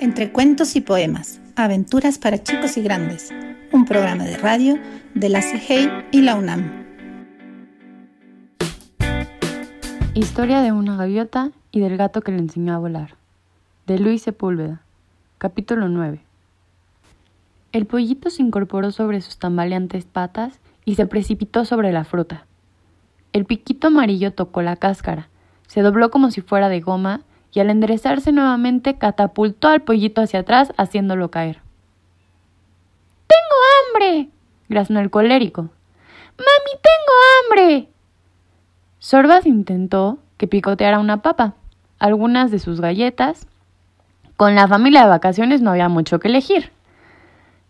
Entre cuentos y poemas, aventuras para chicos y grandes, un programa de radio de la CIGEI y la UNAM. Historia de una gaviota y del gato que le enseñó a volar. De Luis Sepúlveda. Capítulo 9. El pollito se incorporó sobre sus tambaleantes patas y se precipitó sobre la fruta. El piquito amarillo tocó la cáscara, se dobló como si fuera de goma y al enderezarse nuevamente catapultó al pollito hacia atrás haciéndolo caer. ¡Tengo hambre! graznó el colérico. ¡Mami, tengo hambre! Sorbas intentó que picoteara una papa, algunas de sus galletas. Con la familia de vacaciones no había mucho que elegir.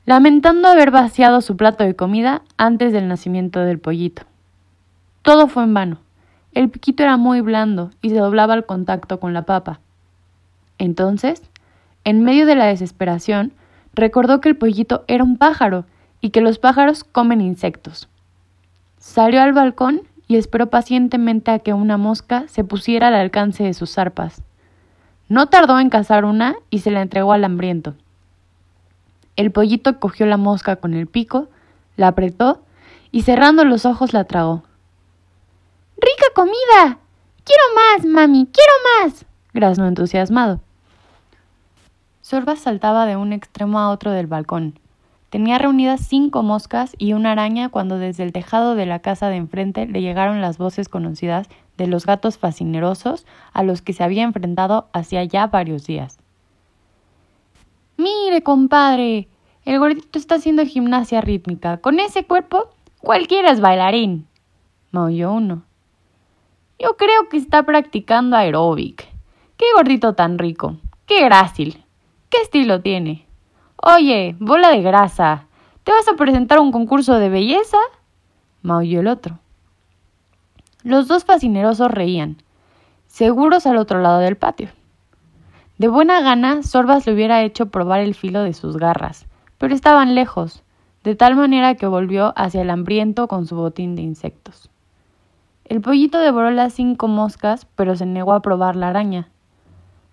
Lamentando haber vaciado su plato de comida antes del nacimiento del pollito. Todo fue en vano. El piquito era muy blando y se doblaba al contacto con la papa. Entonces, en medio de la desesperación, recordó que el pollito era un pájaro y que los pájaros comen insectos. Salió al balcón y esperó pacientemente a que una mosca se pusiera al alcance de sus zarpas. No tardó en cazar una y se la entregó al hambriento. El pollito cogió la mosca con el pico, la apretó y cerrando los ojos la tragó. ¡Rica comida! Quiero más, mami, quiero más. graznó entusiasmado. Sorba saltaba de un extremo a otro del balcón. Tenía reunidas cinco moscas y una araña cuando desde el tejado de la casa de enfrente le llegaron las voces conocidas de los gatos fascinerosos a los que se había enfrentado hacía ya varios días. Mire, compadre, el gordito está haciendo gimnasia rítmica. Con ese cuerpo, cualquiera es bailarín. maulló uno. Yo creo que está practicando aeróbic. Qué gordito tan rico. Qué grácil. ¿Qué estilo tiene? Oye, bola de grasa, ¿te vas a presentar a un concurso de belleza? maulló el otro. Los dos fascinerosos reían, seguros al otro lado del patio. De buena gana, Sorbas le hubiera hecho probar el filo de sus garras, pero estaban lejos, de tal manera que volvió hacia el hambriento con su botín de insectos. El pollito devoró las cinco moscas, pero se negó a probar la araña.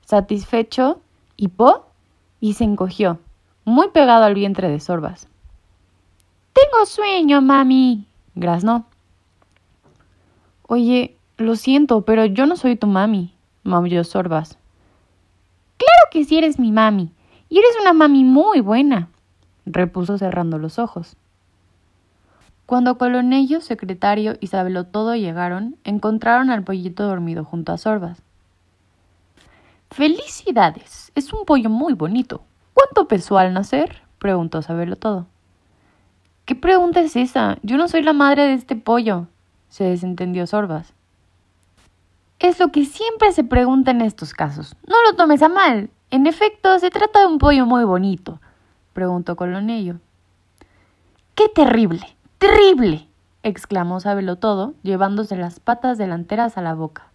Satisfecho, hipó y se encogió, muy pegado al vientre de Sorbas. Tengo sueño, mami, graznó. Oye, lo siento, pero yo no soy tu mami, maulló Sorbas. Claro que sí eres mi mami, y eres una mami muy buena, repuso cerrando los ojos. Cuando Colonello, secretario y todo llegaron, encontraron al pollito dormido junto a Sorbas. Felicidades, es un pollo muy bonito, ¿Cuánto pesó al nacer? preguntó Sabelo todo. ¿Qué pregunta es esa? Yo no soy la madre de este pollo, se desentendió Sorbas. Es lo que siempre se pregunta en estos casos. No lo tomes a mal. En efecto, se trata de un pollo muy bonito, preguntó Colonello. ¡Qué terrible! ¡Terrible! exclamó Sabelo todo, llevándose las patas delanteras a la boca.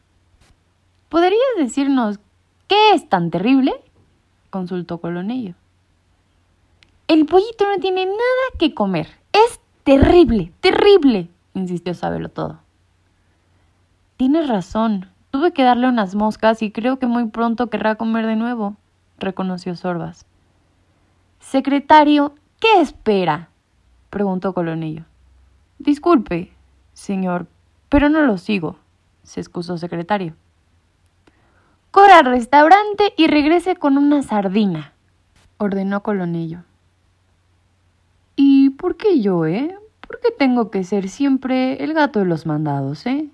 ¿Podrías decirnos qué es tan terrible? consultó Colonello. El pollito no tiene nada que comer. Es terrible, terrible, insistió Sabelo todo. Tienes razón. Tuve que darle unas moscas y creo que muy pronto querrá comer de nuevo, reconoció Sorbas. Secretario, ¿qué espera? preguntó Colonello. Disculpe, señor, pero no lo sigo, se excusó secretario. Corra al restaurante y regrese con una sardina, ordenó Colonello. ¿Y por qué yo, eh? ¿Por qué tengo que ser siempre el gato de los mandados, eh?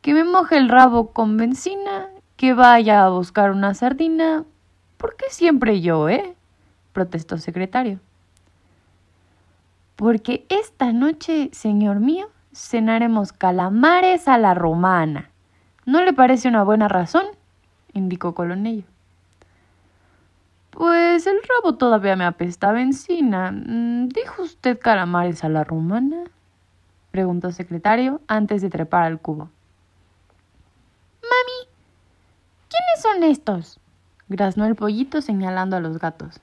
Que me moje el rabo con benzina, que vaya a buscar una sardina. ¿Por qué siempre yo, eh? protestó secretario. Porque esta noche, señor mío, cenaremos calamares a la romana. ¿No le parece una buena razón? indicó Colonello. Pues el rabo todavía me apesta a benzina. Mm, ¿Dijo usted calamares a la rumana? preguntó el secretario antes de trepar al cubo. Mami, ¿quiénes son estos? graznó el pollito señalando a los gatos.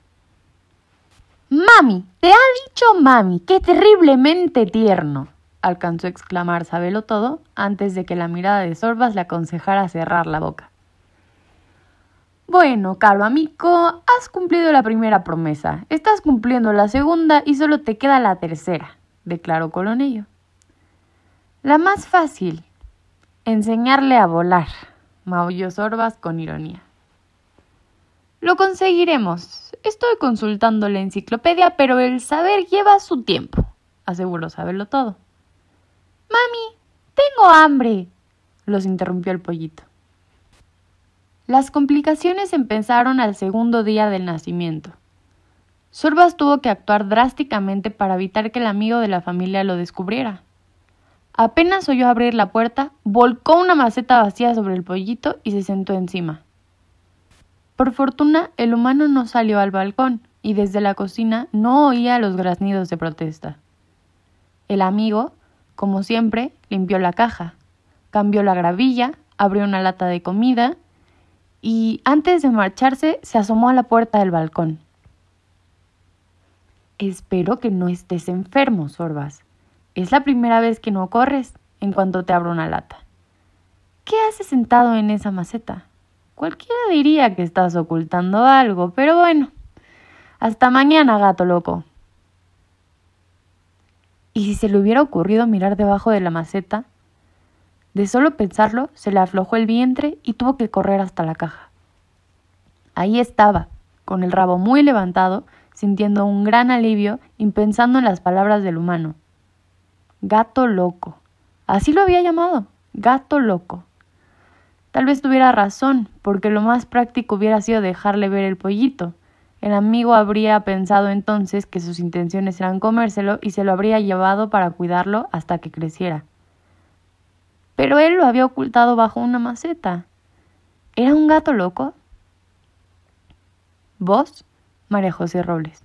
Mami, te ha dicho mami, qué terriblemente tierno, alcanzó a exclamar Sabelo todo antes de que la mirada de Sorbas le aconsejara cerrar la boca. Bueno, caro amigo, has cumplido la primera promesa, estás cumpliendo la segunda y solo te queda la tercera, declaró Colonello. La más fácil, enseñarle a volar, maulló Sorbas con ironía. Lo conseguiremos. Estoy consultando la enciclopedia, pero el saber lleva su tiempo, aseguró saberlo todo. Mami, tengo hambre, los interrumpió el pollito. Las complicaciones empezaron al segundo día del nacimiento. Sorbas tuvo que actuar drásticamente para evitar que el amigo de la familia lo descubriera. Apenas oyó abrir la puerta, volcó una maceta vacía sobre el pollito y se sentó encima. Por fortuna, el humano no salió al balcón y desde la cocina no oía los graznidos de protesta. El amigo, como siempre, limpió la caja, cambió la gravilla, abrió una lata de comida y antes de marcharse se asomó a la puerta del balcón. Espero que no estés enfermo, Sorbas. Es la primera vez que no corres en cuanto te abro una lata. ¿Qué haces sentado en esa maceta? Cualquiera diría que estás ocultando algo, pero bueno. Hasta mañana, gato loco. ¿Y si se le hubiera ocurrido mirar debajo de la maceta? De solo pensarlo, se le aflojó el vientre y tuvo que correr hasta la caja. Ahí estaba, con el rabo muy levantado, sintiendo un gran alivio y pensando en las palabras del humano. Gato loco. Así lo había llamado, gato loco. Tal vez tuviera razón, porque lo más práctico hubiera sido dejarle ver el pollito. El amigo habría pensado entonces que sus intenciones eran comérselo y se lo habría llevado para cuidarlo hasta que creciera. Pero él lo había ocultado bajo una maceta. ¿Era un gato loco? ¿Vos? María José Robles.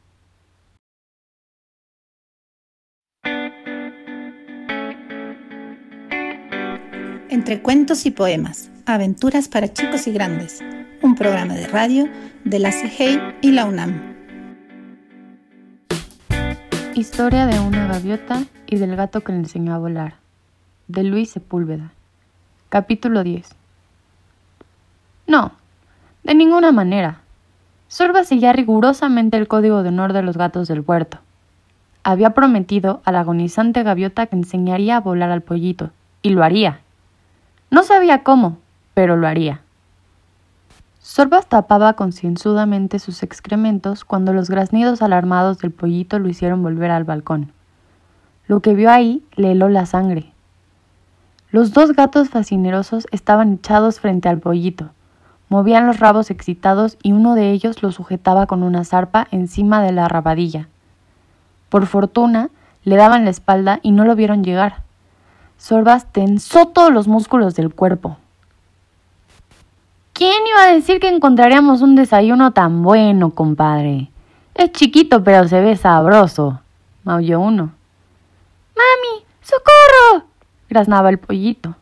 Entre cuentos y poemas Aventuras para chicos y grandes, un programa de radio de la CIGEI y la UNAM. Historia de una gaviota y del gato que le enseñó a volar, de Luis Sepúlveda. Capítulo 10. No, de ninguna manera. Sorba seguía rigurosamente el código de honor de los gatos del puerto. Había prometido a la agonizante gaviota que enseñaría a volar al pollito, y lo haría. No sabía cómo, pero lo haría. Sorbas tapaba concienzudamente sus excrementos cuando los graznidos alarmados del pollito lo hicieron volver al balcón. Lo que vio ahí le heló la sangre. Los dos gatos fascinerosos estaban echados frente al pollito. Movían los rabos excitados y uno de ellos lo sujetaba con una zarpa encima de la rabadilla. Por fortuna, le daban la espalda y no lo vieron llegar. Sorbas tensó todos los músculos del cuerpo. ¿Quién iba a decir que encontraríamos un desayuno tan bueno, compadre? Es chiquito, pero se ve sabroso, maulló uno. ¡Mami! ¡Socorro! graznaba el pollito.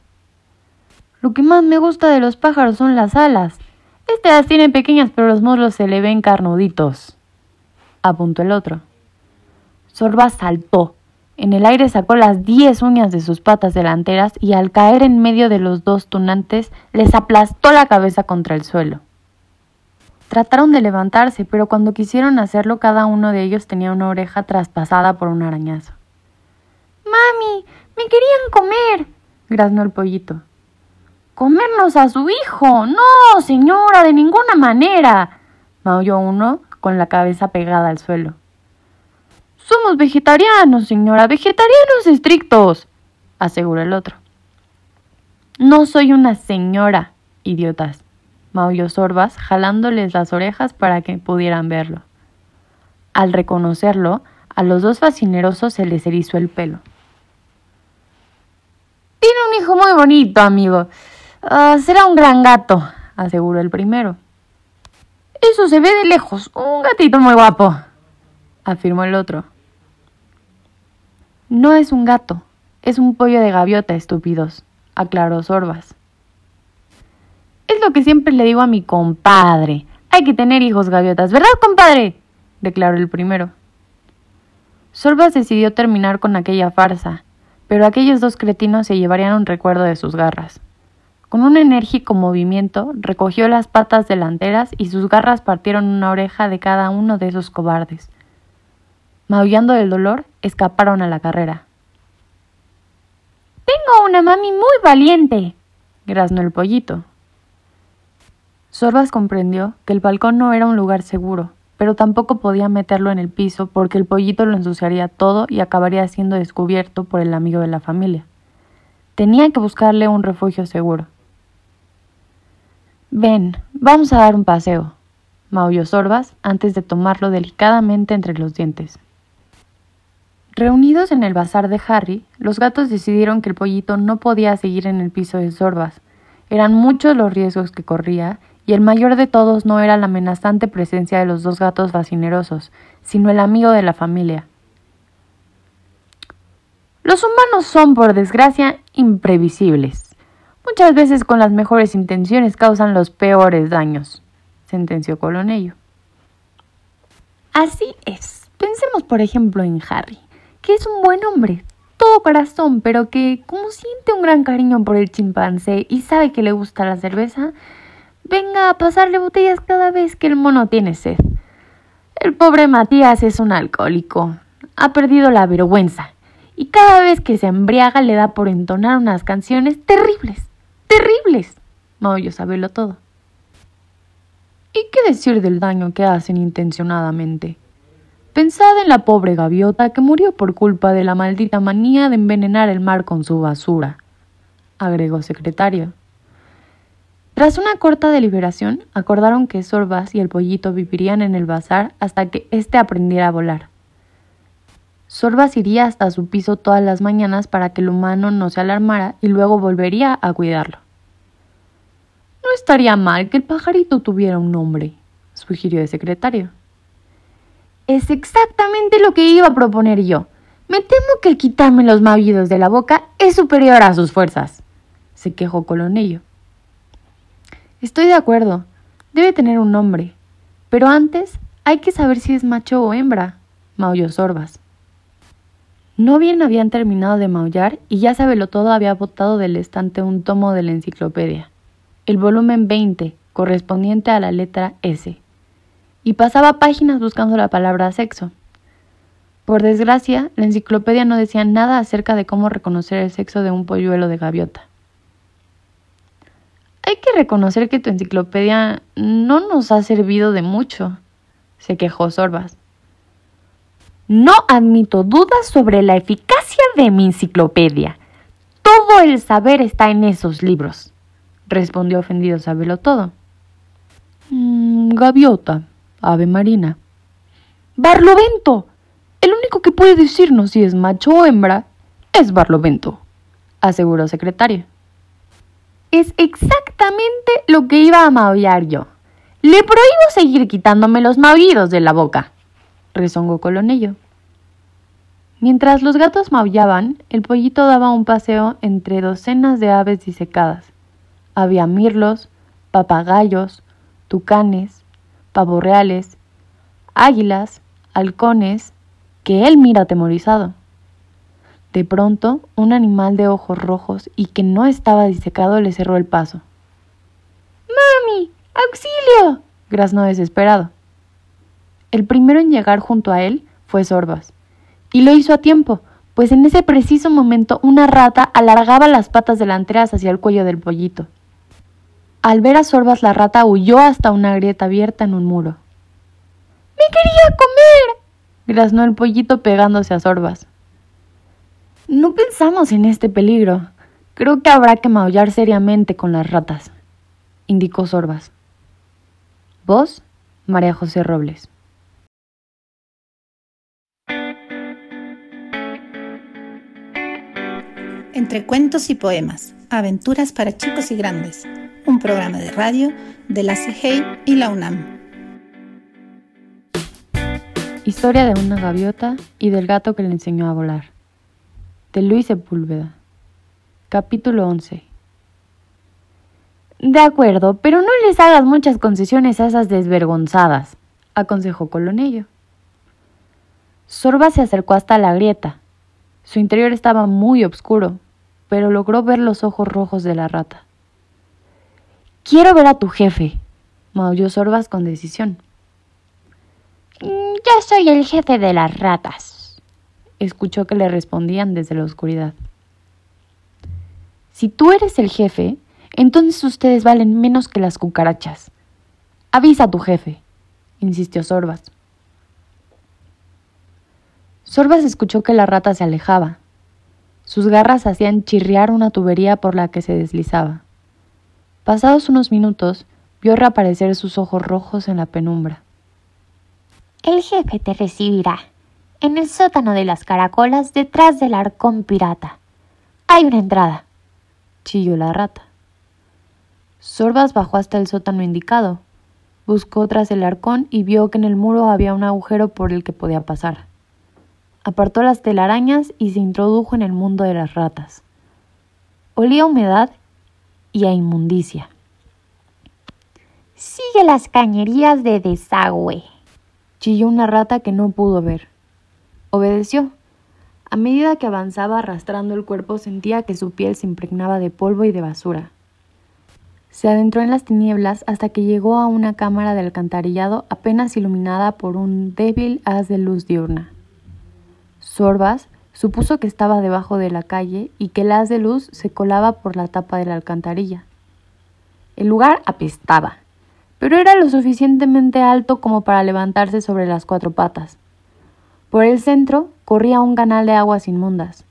Lo que más me gusta de los pájaros son las alas. Este las tiene pequeñas, pero los muslos se le ven carnuditos, apuntó el otro. Sorba saltó, en el aire sacó las diez uñas de sus patas delanteras y al caer en medio de los dos tunantes les aplastó la cabeza contra el suelo. Trataron de levantarse, pero cuando quisieron hacerlo cada uno de ellos tenía una oreja traspasada por un arañazo. Mami, me querían comer, graznó el pollito. Comernos a su hijo. No, señora, de ninguna manera, maulló uno con la cabeza pegada al suelo. Somos vegetarianos, señora, vegetarianos estrictos, aseguró el otro. No soy una señora, idiotas, maulló Sorbas, jalándoles las orejas para que pudieran verlo. Al reconocerlo, a los dos fascinerosos se les erizó el pelo. Tiene un hijo muy bonito, amigo. Ah, será un gran gato, aseguró el primero. Eso se ve de lejos. Un gatito muy guapo, afirmó el otro. No es un gato, es un pollo de gaviota, estúpidos, aclaró Sorbas. Es lo que siempre le digo a mi compadre. Hay que tener hijos gaviotas, ¿verdad, compadre? declaró el primero. Sorbas decidió terminar con aquella farsa, pero aquellos dos cretinos se llevarían un recuerdo de sus garras. Con un enérgico movimiento recogió las patas delanteras y sus garras partieron una oreja de cada uno de esos cobardes. Maullando del dolor, escaparon a la carrera. Tengo una mami muy valiente, graznó el pollito. Sorbas comprendió que el balcón no era un lugar seguro, pero tampoco podía meterlo en el piso porque el pollito lo ensuciaría todo y acabaría siendo descubierto por el amigo de la familia. Tenía que buscarle un refugio seguro. Ven, vamos a dar un paseo, maulló Sorbas antes de tomarlo delicadamente entre los dientes. Reunidos en el bazar de Harry, los gatos decidieron que el pollito no podía seguir en el piso de Sorbas. Eran muchos los riesgos que corría, y el mayor de todos no era la amenazante presencia de los dos gatos fascinerosos, sino el amigo de la familia. Los humanos son, por desgracia, imprevisibles. Muchas veces con las mejores intenciones causan los peores daños, sentenció Colonello. Así es. Pensemos, por ejemplo, en Harry, que es un buen hombre, todo corazón, pero que, como siente un gran cariño por el chimpancé y sabe que le gusta la cerveza, venga a pasarle botellas cada vez que el mono tiene sed. El pobre Matías es un alcohólico. Ha perdido la vergüenza y cada vez que se embriaga le da por entonar unas canciones terribles, terribles. Maulló sabelo todo. ¿Y qué decir del daño que hacen intencionadamente? Pensad en la pobre gaviota que murió por culpa de la maldita manía de envenenar el mar con su basura, agregó secretario. Tras una corta deliberación, acordaron que Sorbas y el pollito vivirían en el bazar hasta que éste aprendiera a volar. Sorbas iría hasta su piso todas las mañanas para que el humano no se alarmara y luego volvería a cuidarlo. No estaría mal que el pajarito tuviera un nombre, sugirió el secretario. Es exactamente lo que iba a proponer yo. Me temo que el quitarme los maullidos de la boca es superior a sus fuerzas, se quejó Colonello. Estoy de acuerdo. Debe tener un nombre. Pero antes hay que saber si es macho o hembra, maulló Sorbas. No bien habían terminado de maullar y ya todo había botado del estante un tomo de la enciclopedia, el volumen 20, correspondiente a la letra S, y pasaba páginas buscando la palabra sexo. Por desgracia, la enciclopedia no decía nada acerca de cómo reconocer el sexo de un polluelo de gaviota. Hay que reconocer que tu enciclopedia no nos ha servido de mucho, se quejó Sorbas. No admito dudas sobre la eficacia de mi enciclopedia. Todo el saber está en esos libros, respondió ofendido Sabelo todo. Mm, gaviota, ave marina. Barlovento. El único que puede decirnos si es macho o hembra es Barlovento, aseguró secretario. Es exactamente lo que iba a maullar yo. Le prohíbo seguir quitándome los maullidos de la boca rezongó Colonello. Mientras los gatos maullaban, el pollito daba un paseo entre docenas de aves disecadas. Había mirlos, papagayos, tucanes, pavorreales, águilas, halcones, que él mira atemorizado. De pronto, un animal de ojos rojos y que no estaba disecado le cerró el paso. ¡Mami! ¡Auxilio! graznó desesperado. El primero en llegar junto a él fue Sorbas. Y lo hizo a tiempo, pues en ese preciso momento una rata alargaba las patas delanteras hacia el cuello del pollito. Al ver a Sorbas la rata huyó hasta una grieta abierta en un muro. ¡Me quería comer! graznó el pollito pegándose a Sorbas. No pensamos en este peligro. Creo que habrá que maullar seriamente con las ratas, indicó Sorbas. Vos, María José Robles. Entre cuentos y poemas, aventuras para chicos y grandes, un programa de radio de la CGI y la UNAM. Historia de una gaviota y del gato que le enseñó a volar. De Luis Sepúlveda. Capítulo 11. De acuerdo, pero no les hagas muchas concesiones a esas desvergonzadas, aconsejó Colonello. Sorba se acercó hasta la grieta. Su interior estaba muy oscuro, pero logró ver los ojos rojos de la rata. Quiero ver a tu jefe, maulló Sorbas con decisión. Mm, yo soy el jefe de las ratas, escuchó que le respondían desde la oscuridad. Si tú eres el jefe, entonces ustedes valen menos que las cucarachas. Avisa a tu jefe, insistió Sorbas. Sorbas escuchó que la rata se alejaba. Sus garras hacían chirriar una tubería por la que se deslizaba. Pasados unos minutos, vio reaparecer sus ojos rojos en la penumbra. El jefe te recibirá en el sótano de las caracolas detrás del arcón pirata. Hay una entrada, chilló la rata. Sorbas bajó hasta el sótano indicado. Buscó tras el arcón y vio que en el muro había un agujero por el que podía pasar. Apartó las telarañas y se introdujo en el mundo de las ratas. Olía a humedad y a inmundicia. Sigue las cañerías de desagüe, chilló una rata que no pudo ver. Obedeció. A medida que avanzaba arrastrando el cuerpo sentía que su piel se impregnaba de polvo y de basura. Se adentró en las tinieblas hasta que llegó a una cámara de alcantarillado apenas iluminada por un débil haz de luz diurna. Sorbas supuso que estaba debajo de la calle y que el haz de luz se colaba por la tapa de la alcantarilla. El lugar apestaba, pero era lo suficientemente alto como para levantarse sobre las cuatro patas. Por el centro corría un canal de aguas inmundas.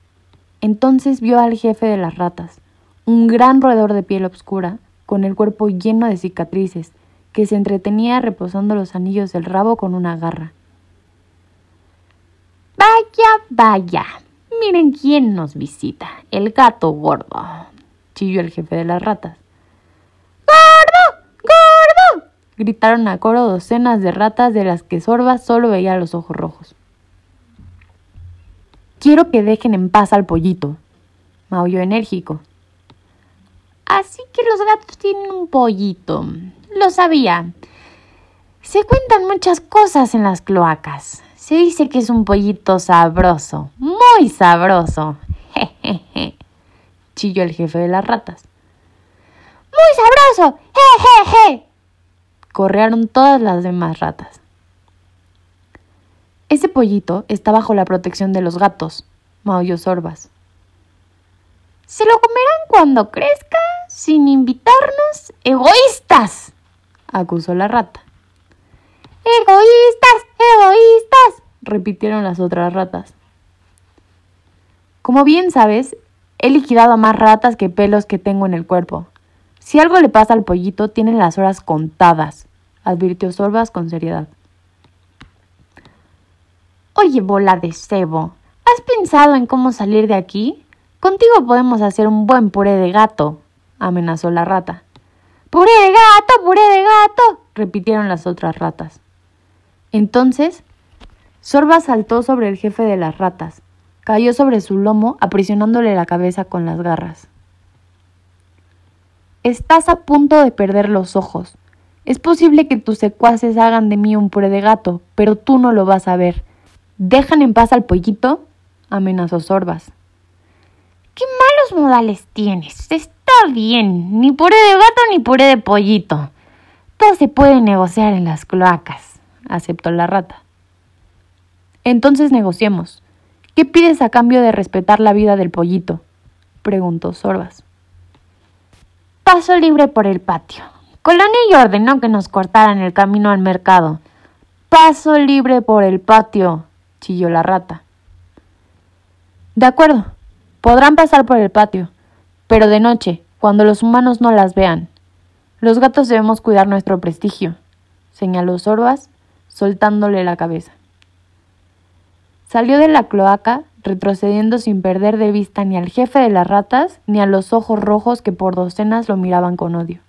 Entonces vio al jefe de las ratas, un gran roedor de piel oscura, con el cuerpo lleno de cicatrices, que se entretenía reposando los anillos del rabo con una garra. Vaya, vaya. Miren quién nos visita. El gato gordo. Chilló el jefe de las ratas. ¡Gordo! ¡Gordo! Gritaron a coro docenas de ratas de las que Sorba solo veía los ojos rojos. Quiero que dejen en paz al pollito. Maulló enérgico. Así que los gatos tienen un pollito. Lo sabía. Se cuentan muchas cosas en las cloacas. Se dice que es un pollito sabroso, muy sabroso. Jejeje, chilló el jefe de las ratas. ¡Muy sabroso! ¡Jejeje! Correaron todas las demás ratas. Ese pollito está bajo la protección de los gatos, maulló Sorbas. Se lo comerán cuando crezca, sin invitarnos. ¡Egoístas! acusó la rata. ¡Egoístas! ¡Egoístas! repitieron las otras ratas. Como bien sabes, he liquidado a más ratas que pelos que tengo en el cuerpo. Si algo le pasa al pollito, tiene las horas contadas, advirtió Sorbas con seriedad. Oye, bola de cebo, ¿has pensado en cómo salir de aquí? Contigo podemos hacer un buen puré de gato, amenazó la rata. ¡Puré de gato! ¡Puré de gato! repitieron las otras ratas. Entonces, Sorba saltó sobre el jefe de las ratas, cayó sobre su lomo aprisionándole la cabeza con las garras. Estás a punto de perder los ojos. Es posible que tus secuaces hagan de mí un puré de gato, pero tú no lo vas a ver. ¿Dejan en paz al pollito? amenazó Sorbas. ¡Qué malos modales tienes! Está bien, ni puré de gato ni puré de pollito. Todo se puede negociar en las cloacas aceptó la rata. Entonces negociemos. ¿Qué pides a cambio de respetar la vida del pollito? preguntó Sorbas. Paso libre por el patio. Colonillo ordenó que nos cortaran el camino al mercado. Paso libre por el patio, chilló la rata. De acuerdo, podrán pasar por el patio, pero de noche, cuando los humanos no las vean. Los gatos debemos cuidar nuestro prestigio, señaló Sorbas soltándole la cabeza. Salió de la cloaca, retrocediendo sin perder de vista ni al jefe de las ratas ni a los ojos rojos que por docenas lo miraban con odio.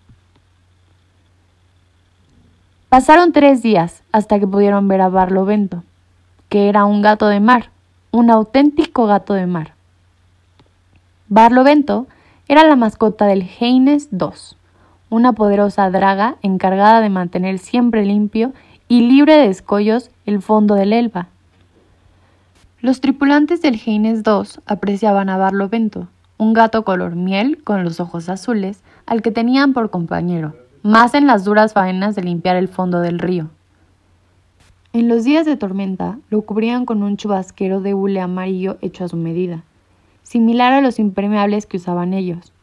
Pasaron tres días hasta que pudieron ver a Barlovento, que era un gato de mar, un auténtico gato de mar. Barlovento era la mascota del Heines II, una poderosa draga encargada de mantener siempre limpio y libre de escollos el fondo del Elba. Los tripulantes del Heines II apreciaban a Barlovento, un gato color miel con los ojos azules, al que tenían por compañero, más en las duras faenas de limpiar el fondo del río. En los días de tormenta lo cubrían con un chubasquero de hule amarillo hecho a su medida, similar a los impermeables que usaban ellos.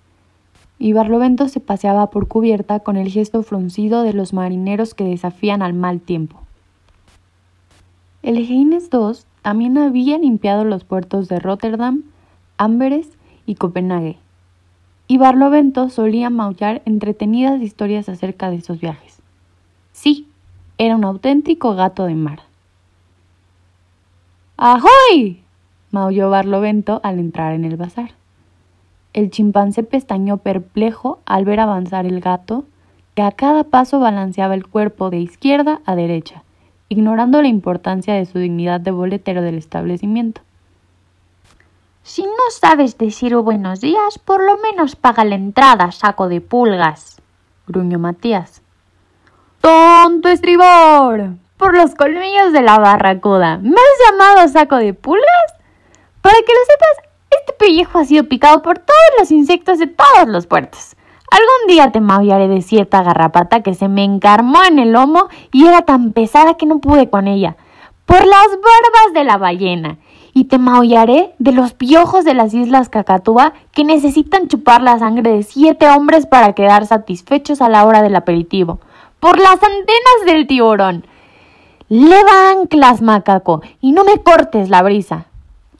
Y Barlovento se paseaba por cubierta con el gesto fruncido de los marineros que desafían al mal tiempo. El Heines II también había limpiado los puertos de Rotterdam, Amberes y Copenhague, y Barlovento solía maullar entretenidas historias acerca de esos viajes. Sí, era un auténtico gato de mar. ¡Ahoy! maulló Barlovento al entrar en el bazar. El chimpancé pestañó perplejo al ver avanzar el gato, que a cada paso balanceaba el cuerpo de izquierda a derecha, ignorando la importancia de su dignidad de boletero del establecimiento. Si no sabes decir buenos días, por lo menos paga la entrada, saco de pulgas, gruñó Matías. ¡Tonto estribor! Por los colmillos de la barracuda. ¿Me has llamado saco de pulgas? Para que lo sepas, este pellejo ha sido picado por todos los insectos de todos los puertos. Algún día te maullaré de cierta garrapata que se me encarmó en el lomo y era tan pesada que no pude con ella. Por las barbas de la ballena y te maullaré de los piojos de las islas Cacatúa que necesitan chupar la sangre de siete hombres para quedar satisfechos a la hora del aperitivo, por las antenas del tiburón. Leva anclas, macaco, y no me cortes la brisa,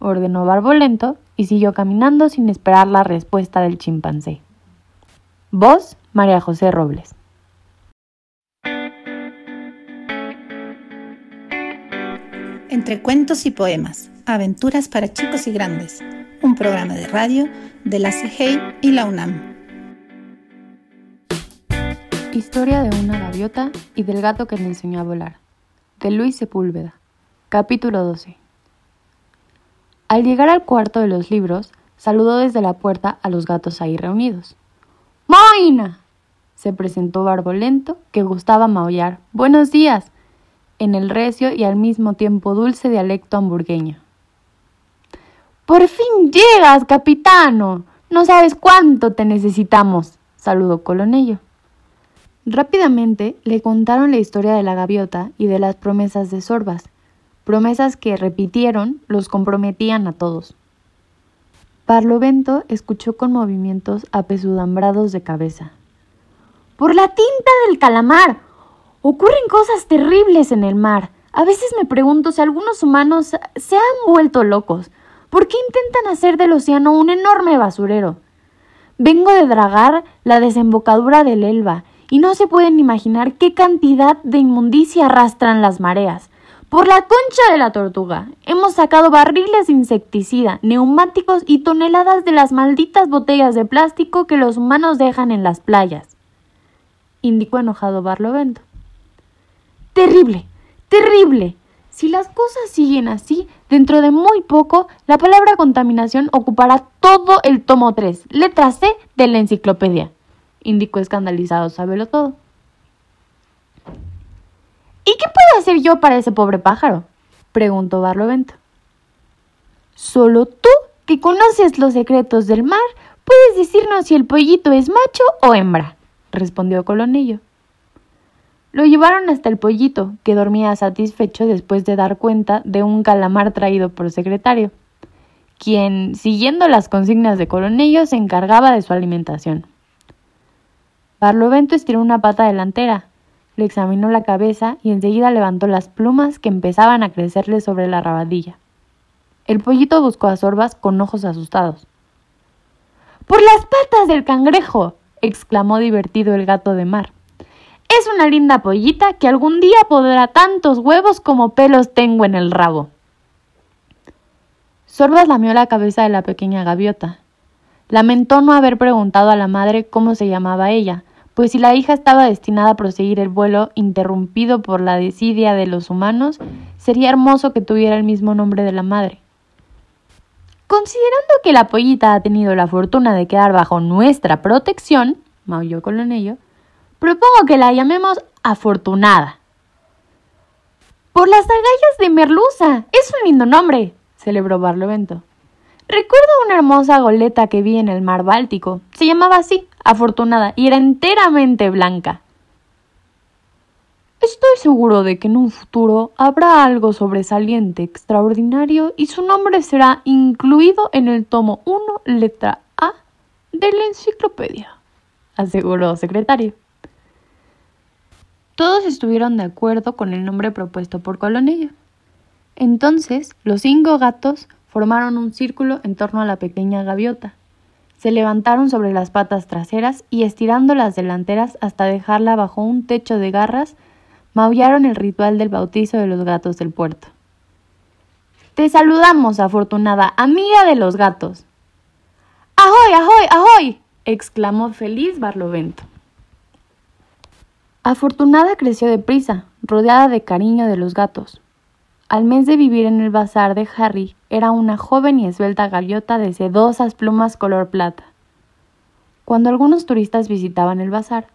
ordenó Barbolento y siguió caminando sin esperar la respuesta del chimpancé. Voz María José Robles. Entre cuentos y poemas Aventuras para chicos y grandes, un programa de radio de la CGI y la UNAM. Historia de una gaviota y del gato que le enseñó a volar, de Luis Sepúlveda. Capítulo 12. Al llegar al cuarto de los libros, saludó desde la puerta a los gatos ahí reunidos. ¡Moina! se presentó Barbolento, que gustaba maullar. Buenos días, en el recio y al mismo tiempo dulce dialecto hamburgueño. Por fin llegas, capitano. No sabes cuánto te necesitamos, saludó Colonello. Rápidamente le contaron la historia de la gaviota y de las promesas de Sorbas, promesas que repitieron los comprometían a todos. Parlovento escuchó con movimientos apesudambrados de cabeza. Por la tinta del calamar. Ocurren cosas terribles en el mar. A veces me pregunto si algunos humanos se han vuelto locos. ¿Por qué intentan hacer del océano un enorme basurero? Vengo de dragar la desembocadura del Elba y no se pueden imaginar qué cantidad de inmundicia arrastran las mareas. Por la concha de la tortuga hemos sacado barriles de insecticida, neumáticos y toneladas de las malditas botellas de plástico que los humanos dejan en las playas, indicó enojado Barlovento. Terrible, terrible. Si las cosas siguen así, dentro de muy poco, la palabra contaminación ocupará todo el tomo 3, letra C de la enciclopedia, indicó escandalizado Sabelo todo. ¿Y qué puedo hacer yo para ese pobre pájaro? preguntó Barlovento. Solo tú, que conoces los secretos del mar, puedes decirnos si el pollito es macho o hembra, respondió Colonillo. Lo llevaron hasta el pollito, que dormía satisfecho después de dar cuenta de un calamar traído por secretario, quien, siguiendo las consignas de Coronello, se encargaba de su alimentación. Barlovento estiró una pata delantera, le examinó la cabeza y enseguida levantó las plumas que empezaban a crecerle sobre la rabadilla. El pollito buscó a Sorbas con ojos asustados. ¡Por las patas del cangrejo! exclamó divertido el gato de mar. Es una linda pollita que algún día podrá tantos huevos como pelos tengo en el rabo. Sorbas lamió la cabeza de la pequeña gaviota. Lamentó no haber preguntado a la madre cómo se llamaba ella, pues si la hija estaba destinada a proseguir el vuelo interrumpido por la desidia de los humanos, sería hermoso que tuviera el mismo nombre de la madre. Considerando que la pollita ha tenido la fortuna de quedar bajo nuestra protección, maulló Colonello, Propongo que la llamemos Afortunada. Por las agallas de Merluza. Es un lindo nombre, celebró Barlovento. Recuerdo una hermosa goleta que vi en el mar Báltico. Se llamaba así, afortunada, y era enteramente blanca. Estoy seguro de que en un futuro habrá algo sobresaliente, extraordinario, y su nombre será incluido en el tomo 1, letra A, de la enciclopedia, aseguró secretario. Todos estuvieron de acuerdo con el nombre propuesto por Colonello. Entonces, los cinco gatos formaron un círculo en torno a la pequeña gaviota. Se levantaron sobre las patas traseras y estirando las delanteras hasta dejarla bajo un techo de garras, maullaron el ritual del bautizo de los gatos del puerto. Te saludamos, afortunada amiga de los gatos. ¡Ahoy, ahoy, ahoy! exclamó feliz Barlovento. Afortunada creció deprisa, rodeada de cariño de los gatos. Al mes de vivir en el bazar de Harry, era una joven y esbelta gaviota de sedosas plumas color plata. Cuando algunos turistas visitaban el bazar,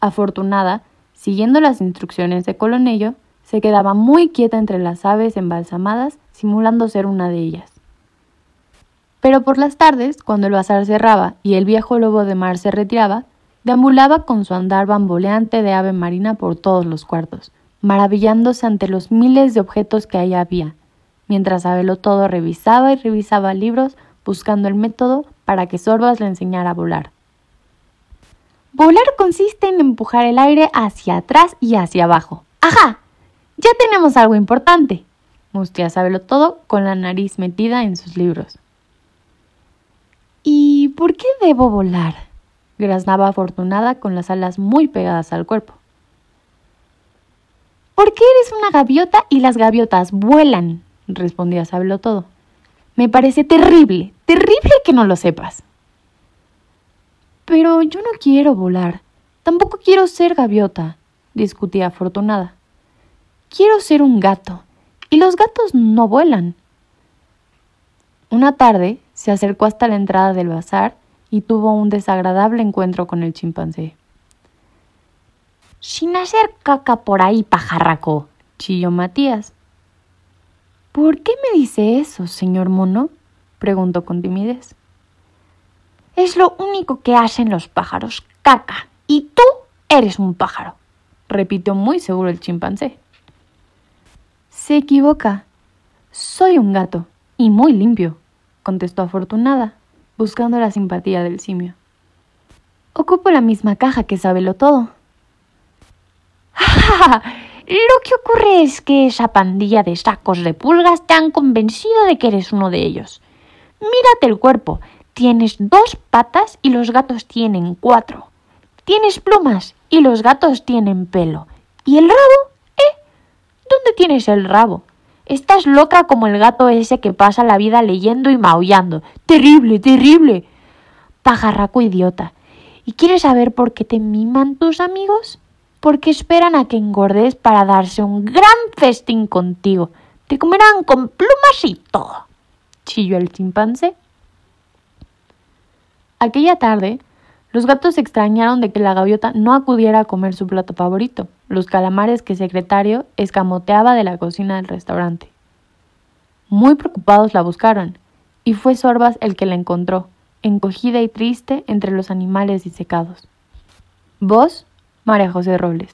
Afortunada Siguiendo las instrucciones de Colonello, se quedaba muy quieta entre las aves embalsamadas, simulando ser una de ellas. Pero por las tardes, cuando el bazar cerraba y el viejo lobo de mar se retiraba, deambulaba con su andar bamboleante de ave marina por todos los cuartos, maravillándose ante los miles de objetos que ahí había, mientras Abelo todo revisaba y revisaba libros buscando el método para que Sorbas le enseñara a volar. Volar consiste en empujar el aire hacia atrás y hacia abajo. ¡Ajá! Ya tenemos algo importante. Mustia sabelo todo con la nariz metida en sus libros. ¿Y por qué debo volar? graznaba afortunada con las alas muy pegadas al cuerpo. Porque eres una gaviota y las gaviotas vuelan, respondía Sabelo todo. Me parece terrible, terrible que no lo sepas. Pero yo no quiero volar. Tampoco quiero ser gaviota, discutía afortunada. Quiero ser un gato. Y los gatos no vuelan. Una tarde se acercó hasta la entrada del bazar y tuvo un desagradable encuentro con el chimpancé. Sin hacer caca por ahí, pajarraco, chilló Matías. ¿Por qué me dice eso, señor mono? preguntó con timidez. Es lo único que hacen los pájaros, caca. Y tú eres un pájaro, repitió muy seguro el chimpancé. Se equivoca. Soy un gato, y muy limpio, contestó afortunada, buscando la simpatía del simio. Ocupo la misma caja que Sabelo todo. Lo que ocurre es que esa pandilla de sacos de pulgas te han convencido de que eres uno de ellos. Mírate el cuerpo, Tienes dos patas y los gatos tienen cuatro. Tienes plumas y los gatos tienen pelo. ¿Y el rabo? ¿Eh? ¿Dónde tienes el rabo? Estás loca como el gato ese que pasa la vida leyendo y maullando. Terrible, terrible. Pajarraco idiota. ¿Y quieres saber por qué te miman tus amigos? Porque esperan a que engordes para darse un gran festín contigo. Te comerán con plumas y todo. Chilló el chimpancé. Aquella tarde, los gatos se extrañaron de que la gaviota no acudiera a comer su plato favorito, los calamares que secretario escamoteaba de la cocina del restaurante. Muy preocupados la buscaron, y fue Sorbas el que la encontró, encogida y triste entre los animales disecados. Vos, María José Robles.